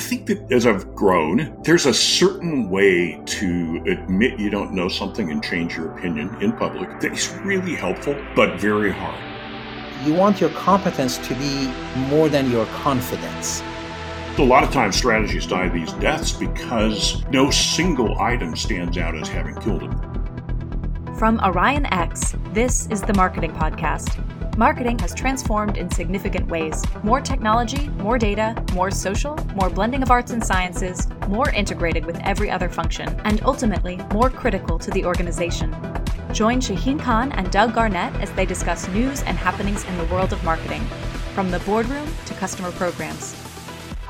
think that as I've grown, there's a certain way to admit you don't know something and change your opinion in public that is really helpful, but very hard. You want your competence to be more than your confidence. A lot of times strategies die these deaths because no single item stands out as having killed them. From OrionX, this is the Marketing Podcast marketing has transformed in significant ways. More technology, more data, more social, more blending of arts and sciences, more integrated with every other function, and ultimately more critical to the organization. Join Shaheen Khan and Doug Garnett as they discuss news and happenings in the world of marketing, from the boardroom to customer programs.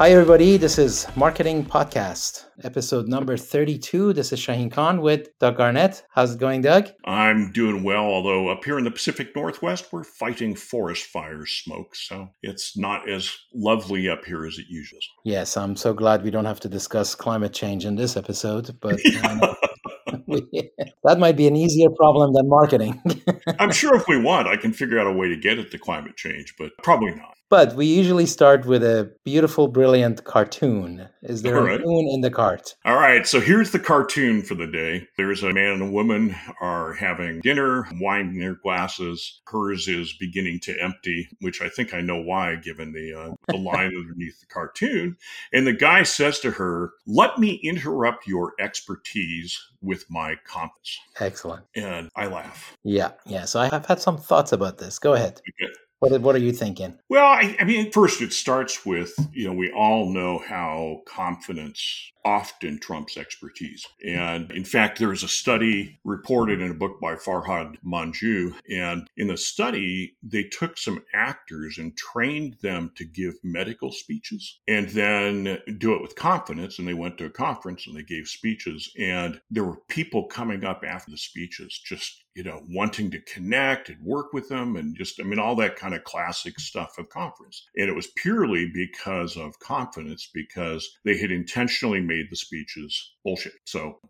Hi, everybody. This is Marketing Podcast, episode number 32. This is Shaheen Khan with Doug Garnett. How's it going, Doug? I'm doing well, although up here in the Pacific Northwest, we're fighting forest fire smoke. So it's not as lovely up here as it usually is. Yes, I'm so glad we don't have to discuss climate change in this episode, but. Um, that might be an easier problem than marketing. I'm sure if we want, I can figure out a way to get at the climate change, but probably not. But we usually start with a beautiful, brilliant cartoon. Is there right. a moon in the cart? All right. So here's the cartoon for the day. There's a man and a woman are having dinner, wine in their glasses. Hers is beginning to empty, which I think I know why, given the uh, the line underneath the cartoon. And the guy says to her, "Let me interrupt your expertise with my confidence." Excellent. And I laugh. Yeah. Yeah. So I have had some thoughts about this. Go ahead. Okay. What, what are you thinking? Well, I, I, mean, first, it starts with, you know, we all know how confidence often trumps expertise. And in fact, there is a study reported in a book by Farhad Manjoo. And in the study, they took some actors and trained them to give medical speeches and then do it with confidence. And they went to a conference and they gave speeches. And there were people coming up after the speeches just you know, wanting to connect and work with them and just, I mean, all that kind of classic stuff of conference. And it was purely because of confidence, because they had intentionally made the speeches bullshit. So,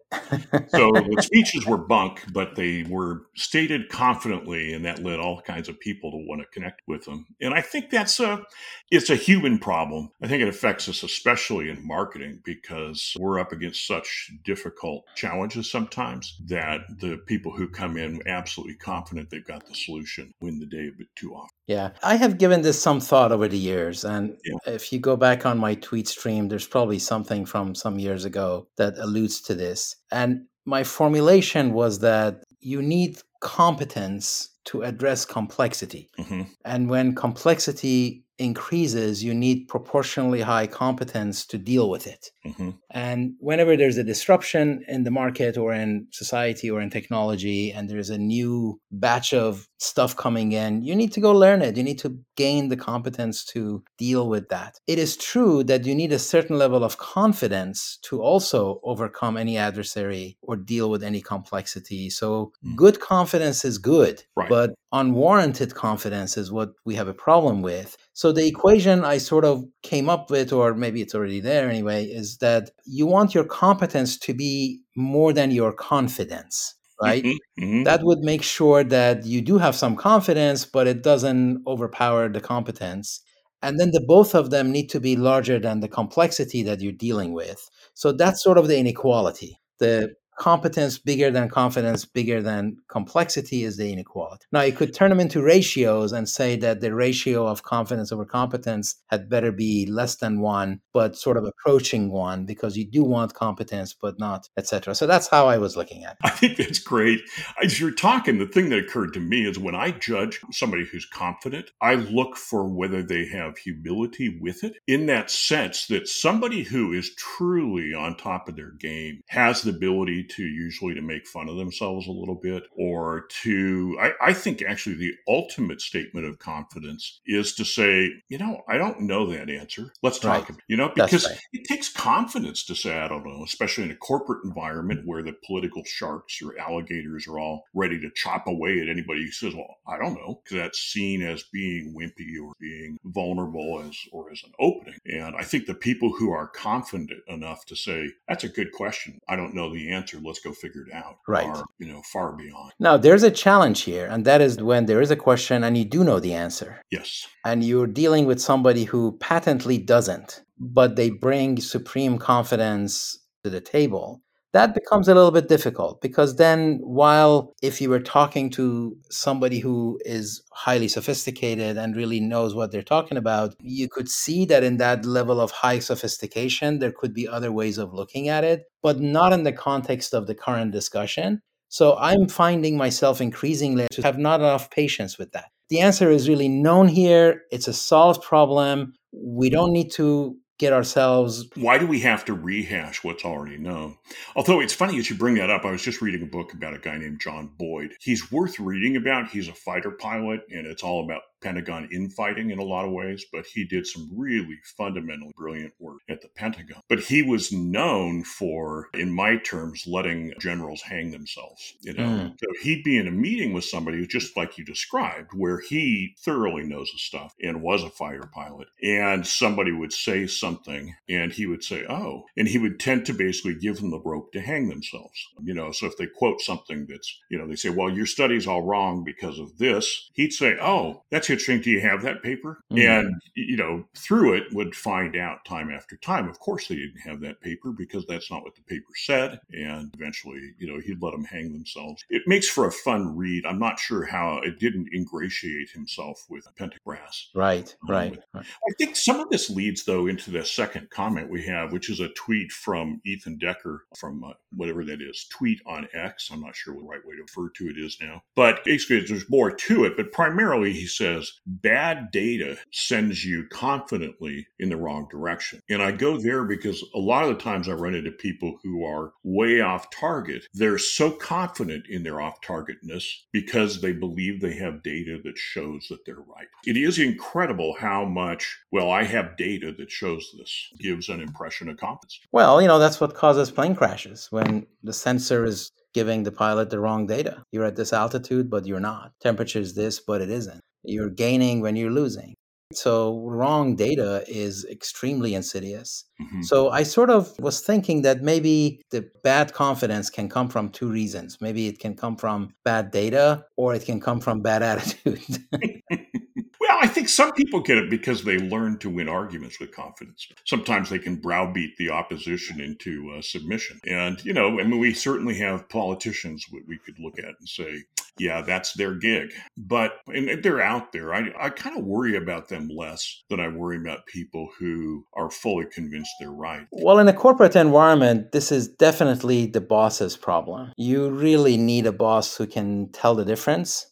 so the speeches were bunk, but they were stated confidently, and that led all kinds of people to want to connect with them. And I think that's a, it's a human problem. I think it affects us especially in marketing because we're up against such difficult challenges sometimes that the people who come in absolutely confident they've got the solution win the day a bit too often. Yeah, I have given this some thought over the years. And yeah. if you go back on my tweet stream, there's probably something from some years ago that alludes to this. And my formulation was that you need competence to address complexity. Mm-hmm. And when complexity increases, you need proportionally high competence to deal with it. Mm-hmm. And whenever there's a disruption in the market or in society or in technology, and there's a new batch of stuff coming in, you need to go learn it. You need to gain the competence to deal with that. It is true that you need a certain level of confidence to also overcome any adversary or deal with any complexity. So, mm. good confidence is good, right. but unwarranted confidence is what we have a problem with. So, the equation I sort of came up with, or maybe it's already there anyway, is that you want your competence to be more than your confidence right? Mm-hmm, mm-hmm. That would make sure that you do have some confidence, but it doesn't overpower the competence. And then the both of them need to be larger than the complexity that you're dealing with. So that's sort of the inequality. The competence bigger than confidence bigger than complexity is the inequality. Now you could turn them into ratios and say that the ratio of confidence over competence had better be less than one, but sort of approaching one because you do want competence, but not etc. So that's how I was looking at it. I think that's great. As you're talking, the thing that occurred to me is when I judge somebody who's confident, I look for whether they have humility with it in that sense that somebody who is truly on top of their game has the ability to usually to make fun of themselves a little bit or to I, I, think actually the ultimate statement of confidence is to say you know i don't know that answer. Let's talk right. you know because right. it takes confidence to say i don't know especially in a corporate environment where the political sharks or alligators are all ready to chop away at anybody who says well i don't know because that's seen as being wimpy or being vulnerable as or as an opening. And i think the people who are confident enough to say that's a good question. I don't know the answer let's go figure it out. Right. Are, you know, far beyond. Now, there's a challenge here, and that is when there is a question and you do know the answer. Yes. And you're dealing with somebody who patently doesn't but they bring supreme confidence to the table that becomes a little bit difficult because then while if you were talking to somebody who is highly sophisticated and really knows what they're talking about you could see that in that level of high sophistication there could be other ways of looking at it but not in the context of the current discussion. So i'm finding myself increasingly to have not enough patience with that. The answer is really known here. It's a solved problem. We don't need to get ourselves. Why do we have to rehash what's already known? Although it's funny as you bring that up, I was just reading a book about a guy named John Boyd. He's worth reading about. He's a fighter pilot, and it's all about Pentagon infighting in a lot of ways, but he did some really fundamentally brilliant work at the Pentagon. But he was known for, in my terms, letting generals hang themselves. You know, mm. so he'd be in a meeting with somebody who's just like you described, where he thoroughly knows his stuff and was a fighter pilot, and somebody would say something, and he would say, "Oh," and he would tend to basically give them the rope to hang themselves. You know, so if they quote something that's, you know, they say, "Well, your study's all wrong because of this," he'd say, "Oh, that's interesting. Do you have that paper? Mm-hmm. And, you know, through it would find out time after time. Of course, they didn't have that paper because that's not what the paper said. And eventually, you know, he'd let them hang themselves. It makes for a fun read. I'm not sure how it didn't ingratiate himself with Pentagon brass. Right, um, right, right. I think some of this leads, though, into the second comment we have, which is a tweet from Ethan Decker from uh, whatever that is, tweet on X. I'm not sure what the right way to refer to it is now. But basically, there's more to it. But primarily, he says, bad data sends you confidently in the wrong direction. And I go there because a lot of the times I run into people who are way off target. They're so confident in their off targetness because they believe they have data that shows that they're right. It is incredible how much, well, I have data that shows this, gives an impression of confidence. Well, you know, that's what causes plane crashes when the sensor is giving the pilot the wrong data. You're at this altitude, but you're not. Temperature is this, but it isn't. You're gaining when you're losing. So, wrong data is extremely insidious. Mm-hmm. So, I sort of was thinking that maybe the bad confidence can come from two reasons. Maybe it can come from bad data or it can come from bad attitude. well, I think some people get it because they learn to win arguments with confidence. Sometimes they can browbeat the opposition into uh, submission. And, you know, I mean, we certainly have politicians that we could look at and say, yeah, that's their gig. But and they're out there. I, I kind of worry about them less than I worry about people who are fully convinced they're right. Well, in a corporate environment, this is definitely the boss's problem. You really need a boss who can tell the difference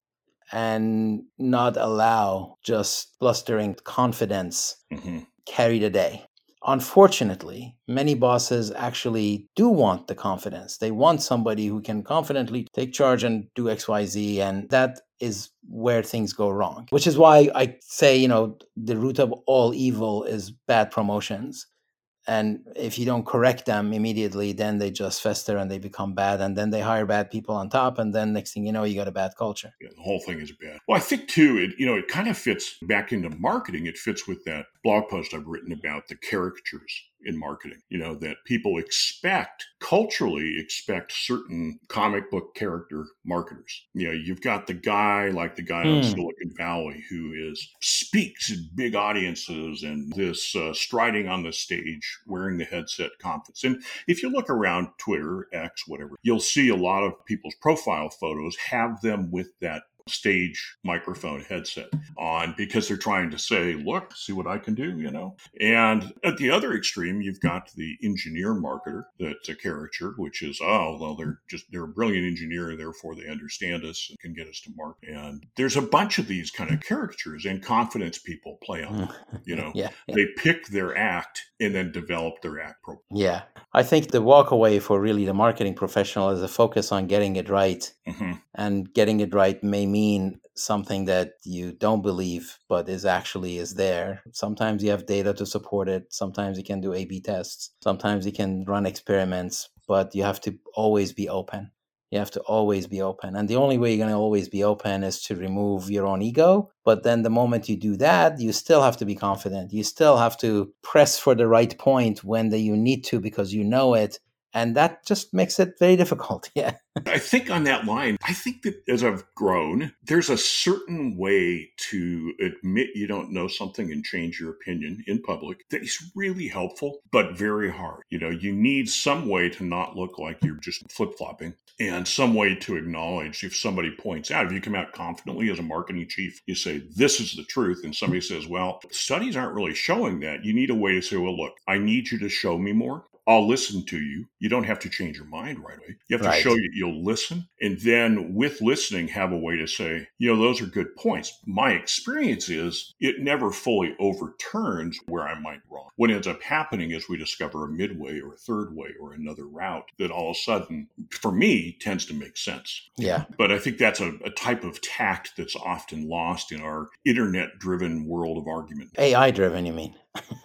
and not allow just blustering confidence mm-hmm. carry the day unfortunately, many bosses actually do want the confidence. They want somebody who can confidently take charge and do XYZ. And that is where things go wrong, which is why I say, you know, the root of all evil is bad promotions and if you don't correct them immediately then they just fester and they become bad and then they hire bad people on top and then next thing you know you got a bad culture. Yeah, the whole thing is bad. Well i think too it you know it kind of fits back into marketing. It fits with that blog post i've written about the caricatures in marketing. You know, that people expect, culturally expect certain comic book character marketers. You know, you've got the guy like the guy mm. on hmm. Silicon Valley who is speaks in big audiences and this uh, striding on the stage wearing the headset confidence. And if you look around Twitter, X, whatever, you'll see a lot of people's profile photos have them with that stage microphone headset on because they're trying to say, look, see what I can do, you know? And at the other extreme, you've got the engineer marketer that's a caricature, which is, oh, well, they're just, they're a brilliant engineer, therefore they understand us and can get us to market. And there's a bunch of these kind of caricatures and confidence people play on, you know? yeah, yeah. They pick their act and then develop their act program. Yeah. I think the walk away for really the marketing professional is a focus on getting it right. Mm-hmm. And getting it right may mean something that you don't believe but is actually is there. Sometimes you have data to support it. Sometimes you can do A B tests. Sometimes you can run experiments, but you have to always be open. You have to always be open. And the only way you're going to always be open is to remove your own ego. But then the moment you do that, you still have to be confident. You still have to press for the right point when the, you need to because you know it And that just makes it very difficult. Yeah. I think on that line, I think that as I've grown, there's a certain way to admit you don't know something and change your opinion in public that is really helpful, but very hard. You know, you need some way to not look like you're just flip flopping and some way to acknowledge if somebody points out, if you come out confidently as a marketing chief, you say, this is the truth. And somebody says, well, studies aren't really showing that. You need a way to say, well, look, I need you to show me more. I'll listen to you. You don't have to change your mind right away. You have to show you you'll listen. And then with listening, have a way to say, you know, those are good points. My experience is it never fully overturns where I might wrong. What ends up happening is we discover a midway or a third way or another route that all of a sudden, for me, tends to make sense. Yeah. But I think that's a, a type of tact that's often lost in our internet driven world of argument. AI driven, you mean?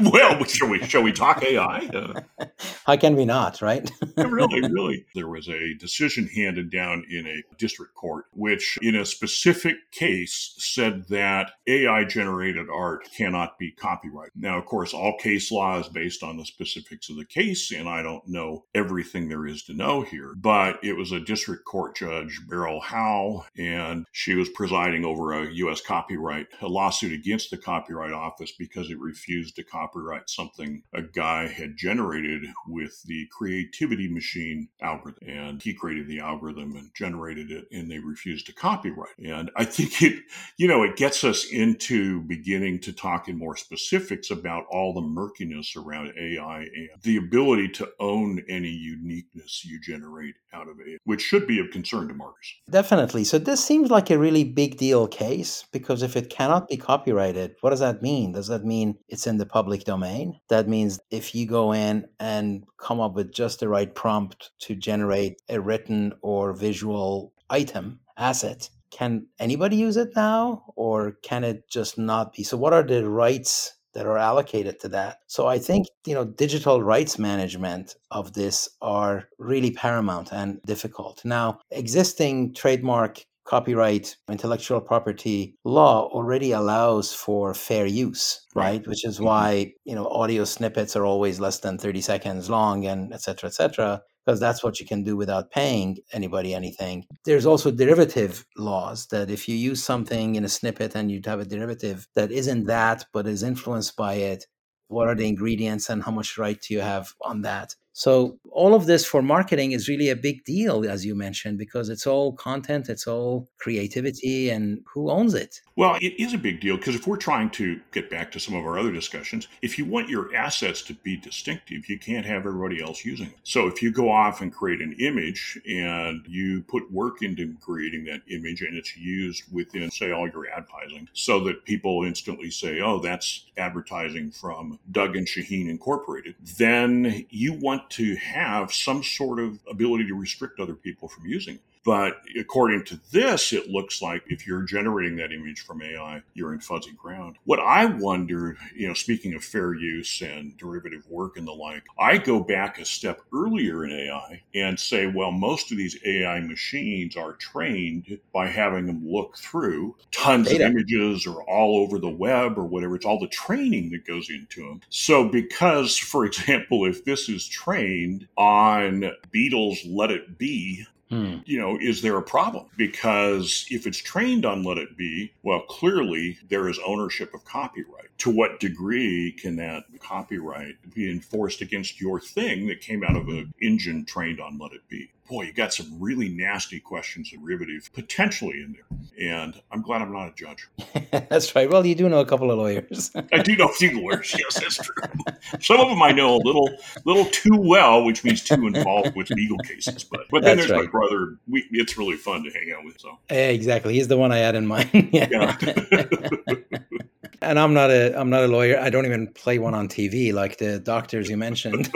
well, shall we shall we talk AI? Uh, How can we not, right? really, really. There was a decision handed down in a district court, which, in a specific case, said that AI generated art cannot be copyrighted. Now, of course, all case law is based on the specifics of the case, and I don't know everything there is to know here. But it was a district court judge, Beryl Howell, and she was presiding over a U.S. copyright a lawsuit against the Copyright Office because it refused to copyright something a guy had generated with the creativity machine algorithm. And he created the algorithm and generated it, and they refused to copyright. And I think it, you know, it gets us into beginning to talk in more specifics about all the murkiness around AI and the ability to own any uniqueness you generate out of it, which should be of concern to marketers. Definitely. So this seems like a really big deal case because if it cannot be copyrighted, what does that mean? Does that mean it's in the public domain? That means if you go in and come up with just the right prompt to generate a written or visual item, asset, can anybody use it now or can it just not be? So what are the rights that are allocated to that. So I think, you know, digital rights management of this are really paramount and difficult. Now, existing trademark copyright intellectual property law already allows for fair use right which is mm-hmm. why you know audio snippets are always less than 30 seconds long and et cetera et cetera because that's what you can do without paying anybody anything. There's also derivative laws that if you use something in a snippet and you have a derivative that isn't that but is influenced by it, what are the ingredients and how much right do you have on that? So all of this for marketing is really a big deal, as you mentioned, because it's all content, it's all creativity, and who owns it? Well, it is a big deal because if we're trying to get back to some of our other discussions, if you want your assets to be distinctive, you can't have everybody else using it. So if you go off and create an image and you put work into creating that image and it's used within, say, all your advertising, so that people instantly say, oh, that's advertising from Doug and Shaheen Incorporated, then you want to have some sort of ability to restrict other people from using it. But according to this, it looks like if you're generating that image from AI, you're in fuzzy ground. What I wondered, you know, speaking of fair use and derivative work and the like, I go back a step earlier in AI and say, well, most of these AI machines are trained by having them look through tons Data. of images or all over the web or whatever. It's all the training that goes into them. So, because, for example, if this is trained on Beatles' Let It Be, Hmm. You know, is there a problem? Because if it's trained on Let It Be, well, clearly there is ownership of copyright. To what degree can that copyright be enforced against your thing that came out of an engine trained on Let It Be? Boy, you got some really nasty questions derivative potentially in there. And I'm glad I'm not a judge. that's right. Well, you do know a couple of lawyers. I do know a few lawyers. Yes, that's true. Some of them I know a little, little too well, which means too involved with legal cases. But but then that's there's right. my brother. We, it's really fun to hang out with. So eh, exactly, he's the one I had in mind. yeah. and I'm not a I'm not a lawyer. I don't even play one on TV like the doctors you mentioned.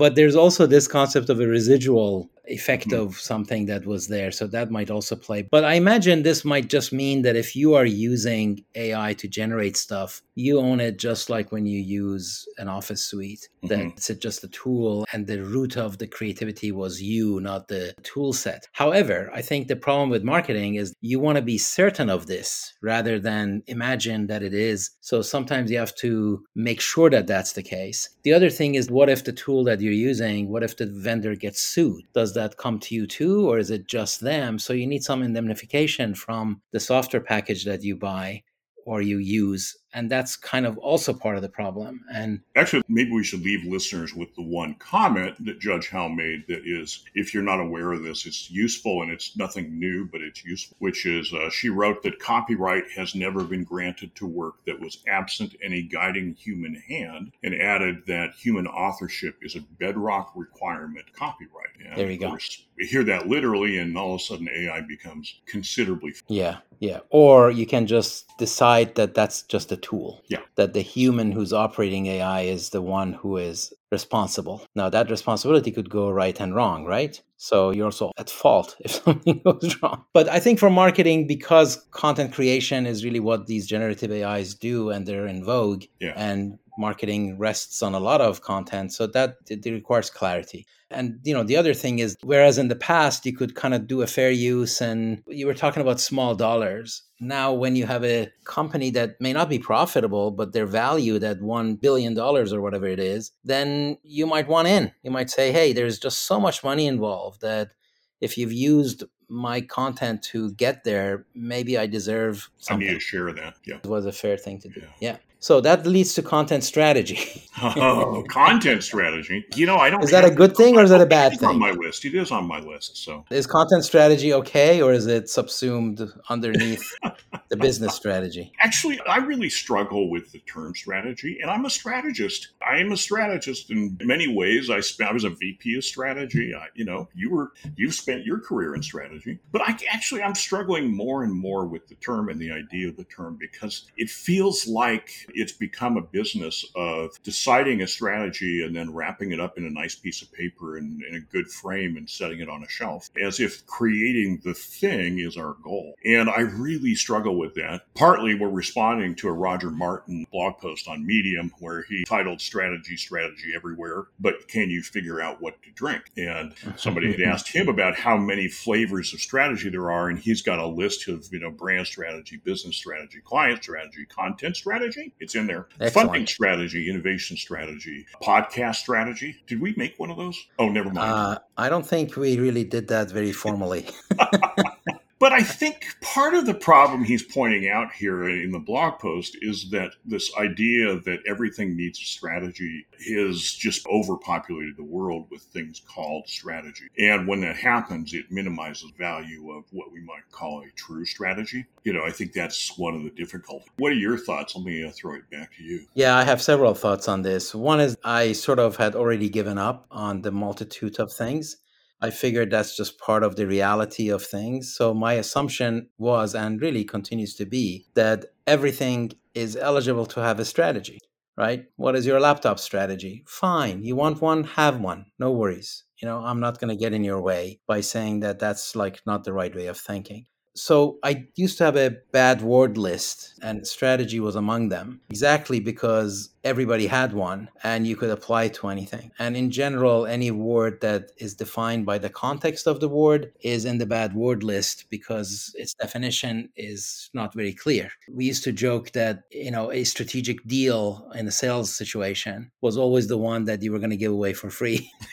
But there's also this concept of a residual effect mm-hmm. of something that was there. So that might also play. But I imagine this might just mean that if you are using AI to generate stuff, you own it just like when you use an office suite. Mm-hmm. That it's just a tool and the root of the creativity was you, not the tool set. However, I think the problem with marketing is you want to be certain of this rather than imagine that it is. So sometimes you have to make sure that that's the case. The other thing is what if the tool that you're using, what if the vendor gets sued? Does that come to you too, or is it just them? So you need some indemnification from the software package that you buy or you use and that's kind of also part of the problem. And actually maybe we should leave listeners with the one comment that judge Howell made that is if you're not aware of this it's useful and it's nothing new but it's useful which is uh, she wrote that copyright has never been granted to work that was absent any guiding human hand and added that human authorship is a bedrock requirement copyright. And there you go. we hear that literally and all of a sudden ai becomes considerably yeah yeah. Or you can just decide that that's just a tool. Yeah. That the human who's operating AI is the one who is responsible. Now, that responsibility could go right and wrong, right? So you're also at fault if something goes wrong. But I think for marketing, because content creation is really what these generative AIs do and they're in vogue, yeah. and marketing rests on a lot of content so that it, requires clarity and you know the other thing is whereas in the past you could kind of do a fair use and you were talking about small dollars now when you have a company that may not be profitable but they're valued at 1 billion dollars or whatever it is then you might want in you might say hey there's just so much money involved that if you've used my content to get there, maybe I deserve something. I need to share that. Yeah. It was a fair thing to do. Yeah. yeah. So that leads to content strategy. oh, content strategy. You know, I don't. Is that a good thing or is that a bad thing? On my list, it is on my list. So, is content strategy okay, or is it subsumed underneath the business strategy? Actually, I really struggle with the term strategy, and I'm a strategist. I am a strategist in many ways. I spent. I was a VP of strategy. I, you know, you were. You've spent your career in strategy, but I actually I'm struggling more and more with the term and the idea of the term because it feels like it's become a business of deciding a strategy and then wrapping it up in a nice piece of paper and in a good frame and setting it on a shelf as if creating the thing is our goal. And I really struggle with that. Partly we're responding to a Roger Martin blog post on Medium where he titled Strategy, Strategy Everywhere, but can you figure out what to drink? And somebody had asked him about how many flavors of strategy there are, and he's got a list of, you know, brand strategy, business strategy, client strategy, content strategy. It's in there. Excellent. Funding strategy, innovation strategy, podcast strategy. Did we make one of those? Oh, never mind. Uh, I don't think we really did that very formally. But I think part of the problem he's pointing out here in the blog post is that this idea that everything needs a strategy has just overpopulated the world with things called strategy. And when that happens, it minimizes value of what we might call a true strategy. You know, I think that's one of the difficulties. What are your thoughts? Let me uh, throw it back to you. Yeah, I have several thoughts on this. One is I sort of had already given up on the multitude of things I figured that's just part of the reality of things. So my assumption was and really continues to be that everything is eligible to have a strategy, right? What is your laptop strategy? Fine. You want one, have one. No worries. You know, I'm not going to get in your way by saying that that's like not the right way of thinking. So I used to have a bad word list, and strategy was among them, exactly because everybody had one and you could apply to anything. And in general, any word that is defined by the context of the word is in the bad word list because its definition is not very clear. We used to joke that, you know, a strategic deal in a sales situation was always the one that you were going to give away for free.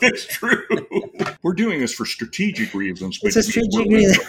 That's true. We're doing this for strategic reasons. It's a strategic reason.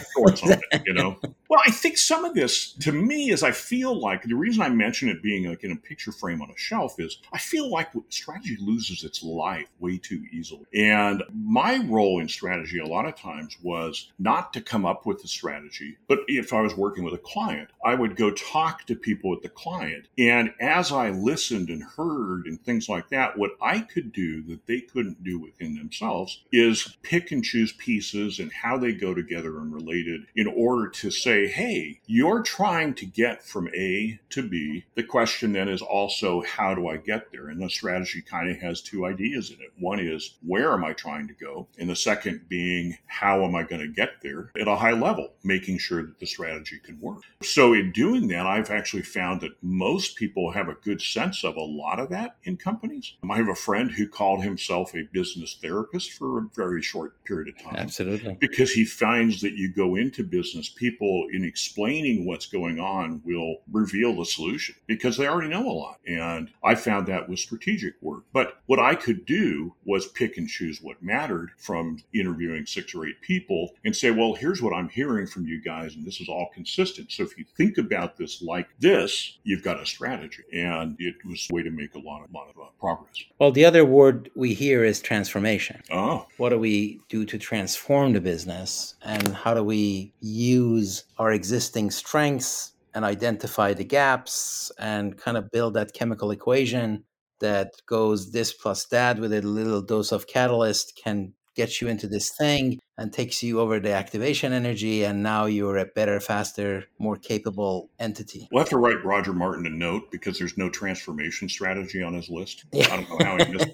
you know? Well, I think some of this, to me, is I feel like the reason I mention it being like in a picture frame on a shelf is I feel like strategy loses its life way too easily. And my role in strategy a lot of times was not to come up with the strategy, but if I was working with a client, I would go talk to people with the client. And as I listened and heard and things like that, what I could do that they couldn't do within themselves is pick and choose pieces and how they go together and related in order to say, say, hey, you're trying to get from A to B. The question then is also, how do I get there? And the strategy kind of has two ideas in it. One is, where am I trying to go? And the second being, how am I going to get there at a high level, making sure that the strategy can work. So, in doing that, I've actually found that most people have a good sense of a lot of that in companies. I have a friend who called himself a business therapist for a very short period of time. Absolutely. Because he finds that you go into business, people in explaining what's going on will reveal the solution because they already know a lot. And I found that was strategic work. But what I could do was pick and choose what mattered from interviewing six or eight people and say, well, here's what I'm hearing from you guys, and this is all consistent. So if you think about this like this, you've got a strategy. And it was a way to make a lot of, lot of uh, progress. Well, the other word we hear is transformation. Oh. What do we do to transform the business? And how do we use our existing strengths and identify the gaps and kind of build that chemical equation that goes this plus that with a little dose of catalyst can gets you into this thing and takes you over the activation energy and now you're a better faster more capable entity we'll have to write roger martin a note because there's no transformation strategy on his list yeah. i don't know how he missed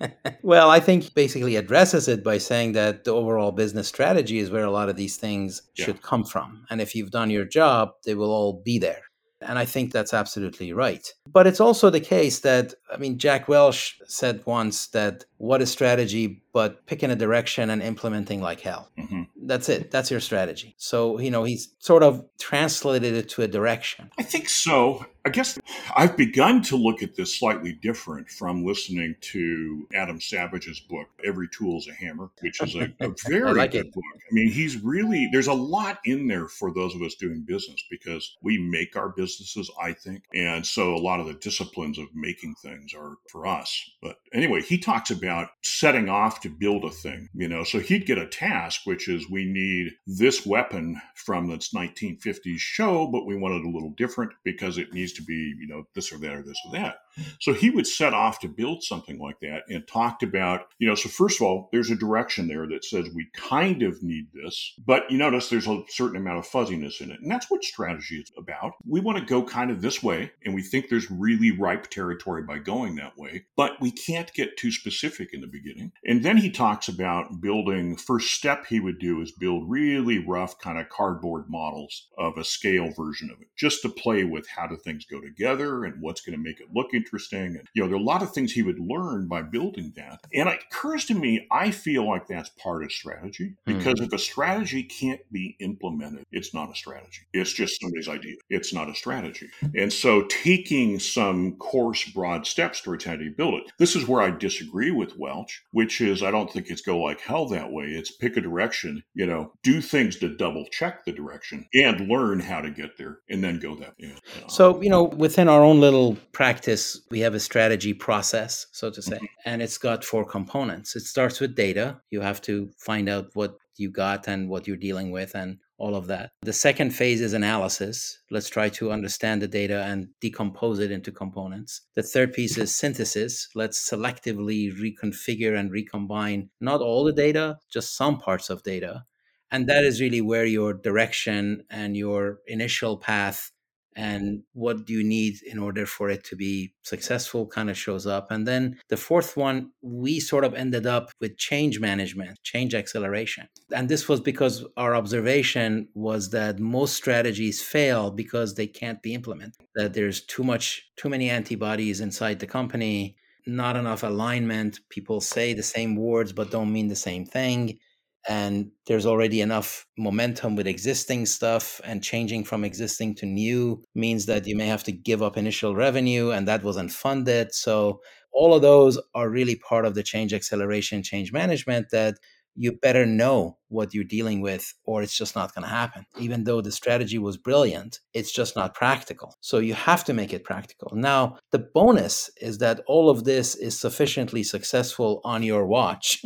it well i think he basically addresses it by saying that the overall business strategy is where a lot of these things yeah. should come from and if you've done your job they will all be there and I think that's absolutely right. But it's also the case that, I mean, Jack Welch said once that what is strategy but picking a direction and implementing like hell? Mm-hmm. That's it. That's your strategy. So, you know, he's sort of translated it to a direction. I think so. I guess I've begun to look at this slightly different from listening to Adam Savage's book, Every Tool is a Hammer, which is a, a very like good it. book. I mean, he's really, there's a lot in there for those of us doing business because we make our businesses, I think. And so a lot of the disciplines of making things are for us. But anyway, he talks about setting off to build a thing, you know. So he'd get a task, which is we need this weapon from this 1950s show, but we want it a little different because it needs to be, you know, this or that or this or that. So he would set off to build something like that and talked about, you know, so first of all, there's a direction there that says we kind of need this, but you notice there's a certain amount of fuzziness in it. And that's what strategy is about. We want to go kind of this way, and we think there's really ripe territory by going that way, but we can't get too specific in the beginning. And then he talks about building, first step he would do is build really rough kind of cardboard models of a scale version of it, just to play with how do things go together and what's going to make it look interesting interesting. And, you know, there are a lot of things he would learn by building that. And it occurs to me, I feel like that's part of strategy hmm. because mm. if a strategy can't be implemented, it's not a strategy. It's just somebody's idea. It's not a strategy. And so taking some coarse, broad steps towards how do you build it. This is where I disagree with Welch, which is I don't think it's go like hell that way. It's pick a direction, you know, do things to double check the direction and learn how to get there and then go that. way. So, you know, within our own little practice, we have a strategy process, so to say, mm-hmm. and it's got four components. It starts with data. You have to find out what you got and what you're dealing with and all of that. The second phase is analysis. Let's try to understand the data and decompose it into components. The third piece is synthesis. Let's selectively reconfigure and recombine not all the data, just some parts of data. And that is really where your direction and your initial path and what do you need in order for it to be successful kind of shows up. And then the fourth one, we sort of ended up with change management, change acceleration. And this was because our observation was that most strategies fail because they can't be implemented, that there's too much, too many antibodies inside the company, not enough alignment. People say the same words but don't mean the same thing and there's already enough momentum with existing stuff and changing from existing to new means that you may have to give up initial revenue and that wasn't funded. So all of those are really part of the change acceleration change management that you better know what you're dealing with or it's just not going to happen. Even though the strategy was brilliant, it's just not practical. So you have to make it practical. Now, the bonus is that all of this is sufficiently successful on your watch.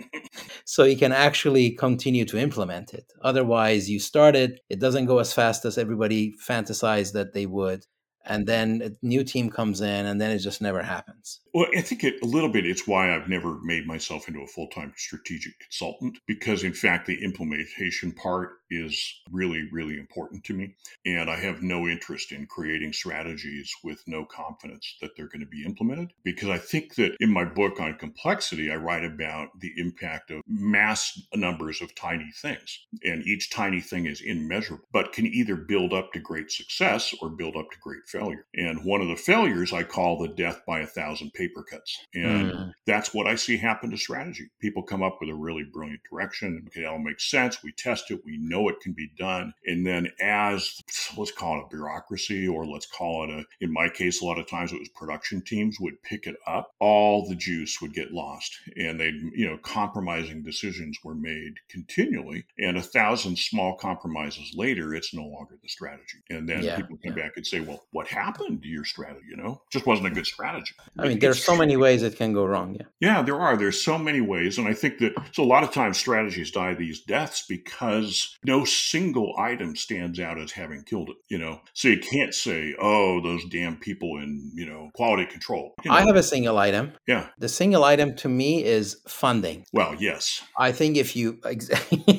so you can actually continue to implement it. Otherwise, you start it, it doesn't go as fast as everybody fantasized that they would and then a new team comes in and then it just never happens. Well i think it, a little bit it's why i've never made myself into a full-time strategic consultant because in fact the implementation part is really, really important to me. And I have no interest in creating strategies with no confidence that they're going to be implemented. Because I think that in my book on complexity, I write about the impact of mass numbers of tiny things. And each tiny thing is immeasurable, but can either build up to great success or build up to great failure. And one of the failures I call the death by a thousand paper cuts. And mm. that's what I see happen to strategy. People come up with a really brilliant direction. Okay, that'll make sense. We test it. We know it can be done. And then as let's call it a bureaucracy or let's call it a, in my case, a lot of times it was production teams would pick it up, all the juice would get lost. And they, you know, compromising decisions were made continually. And a thousand small compromises later, it's no longer the strategy. And then yeah, people come yeah. back and say, well, what happened to your strategy? You know, just wasn't a good strategy. I mean, there's so many ways it can go wrong. Yeah. Yeah, there are. There's so many ways. And I think that so a lot of times strategies die these deaths because no single item stands out as having killed it, you know. So you can't say, oh, those damn people in, you know, quality control. You know? I have a single item. Yeah. The single item to me is funding. Well, yes. I think if you, you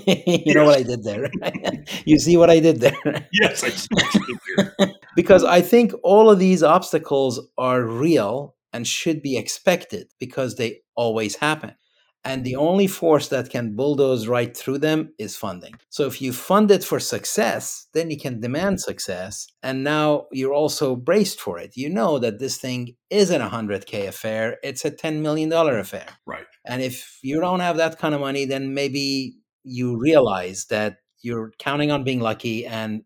yes. know what I did there. you see what I did there. yes, I see what you did there. because I think all of these obstacles are real and should be expected because they always happen. And the only force that can bulldoze right through them is funding. So if you fund it for success, then you can demand success. And now you're also braced for it. You know that this thing isn't a 100K affair, it's a $10 million affair. Right. And if you don't have that kind of money, then maybe you realize that you're counting on being lucky and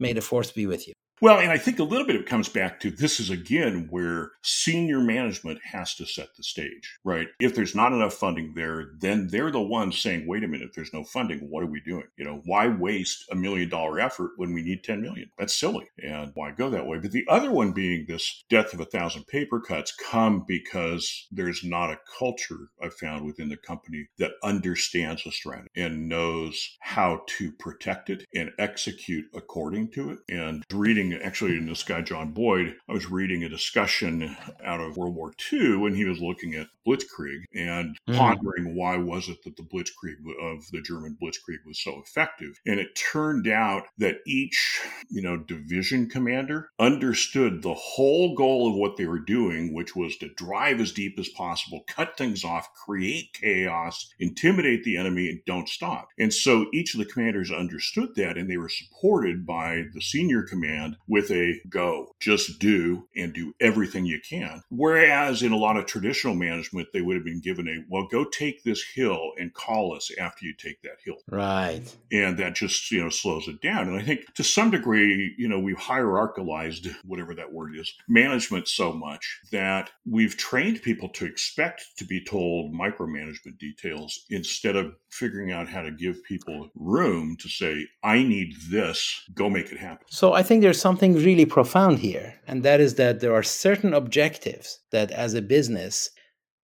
may the force be with you. Well, and I think a little bit it comes back to this is again where senior management has to set the stage, right? If there's not enough funding there, then they're the ones saying, wait a minute, if there's no funding, what are we doing? You know, why waste a million dollar effort when we need 10 million? That's silly. And why go that way? But the other one being this death of a thousand paper cuts come because there's not a culture I found within the company that understands a strategy and knows how to protect it and execute according to it. And reading reading, actually, in this guy, John Boyd, I was reading a discussion out of World War II when he was looking at Blitzkrieg and mm. pondering why was it that the Blitzkrieg of the German Blitzkrieg was so effective. And it turned out that each, you know, division commander understood the whole goal of what they were doing, which was to drive as deep as possible, cut things off, create chaos, intimidate the enemy, and don't stop. And so each of the commanders understood that and they were supported by the senior command with a go, just do and do everything you can. Whereas in a lot of traditional management, they would have been given a, well, go take this hill and call us after you take that hill. Right. And that just, you know, slows it down. And I think to some degree, you know, we've hierarchicalized, whatever that word is, management so much that we've trained people to expect to be told micromanagement details instead of figuring out how to give people room to say, I need this, go make it happen. So I think there's something really profound here, and that is that there are certain objectives that as a business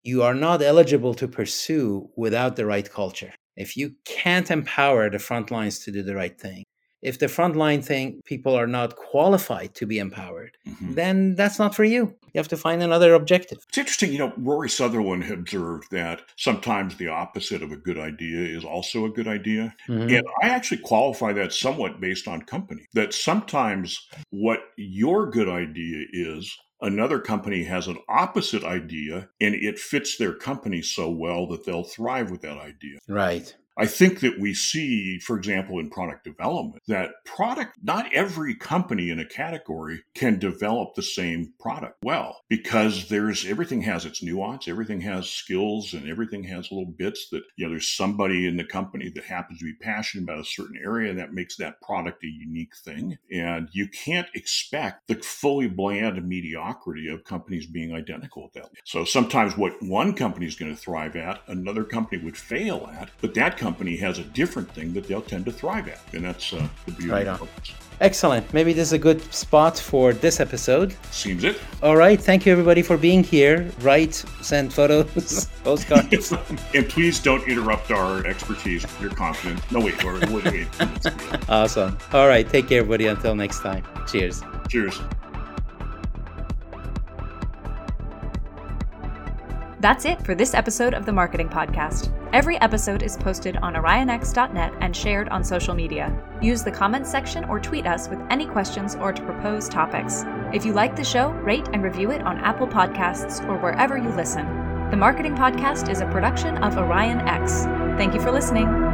you are not eligible to pursue without the right culture. If you can't empower the front lines to do the right thing, if the frontline thing people are not qualified to be empowered, mm-hmm. then that's not for you. You have to find another objective. It's interesting, you know, Rory Sutherland observed that sometimes the opposite of a good idea is also a good idea. Mm-hmm. And I actually qualify that somewhat based on company. That sometimes what your good idea is another company has an opposite idea and it fits their company so well that they'll thrive with that idea. Right. I think that we see, for example, in product development, that product, not every company in a category can develop the same product well because there's everything has its nuance, everything has skills, and everything has little bits that, you know, there's somebody in the company that happens to be passionate about a certain area and that makes that product a unique thing. And you can't expect the fully bland mediocrity of companies being identical at that. So sometimes what one company is going to thrive at, another company would fail at, but that company company has a different thing that they'll tend to thrive at. And that's uh, the beauty right of it. Excellent. Maybe this is a good spot for this episode. Seems it. All right. Thank you, everybody, for being here. Write, send photos, postcards. and please don't interrupt our expertise. You're confident. No, wait. wait, wait, wait. awesome. All right. Take care, everybody. Until next time. Cheers. Cheers. That's it for this episode of the Marketing Podcast. Every episode is posted on orionx.net and shared on social media. Use the comments section or tweet us with any questions or to propose topics. If you like the show, rate and review it on Apple Podcasts or wherever you listen. The Marketing Podcast is a production of OrionX. Thank you for listening.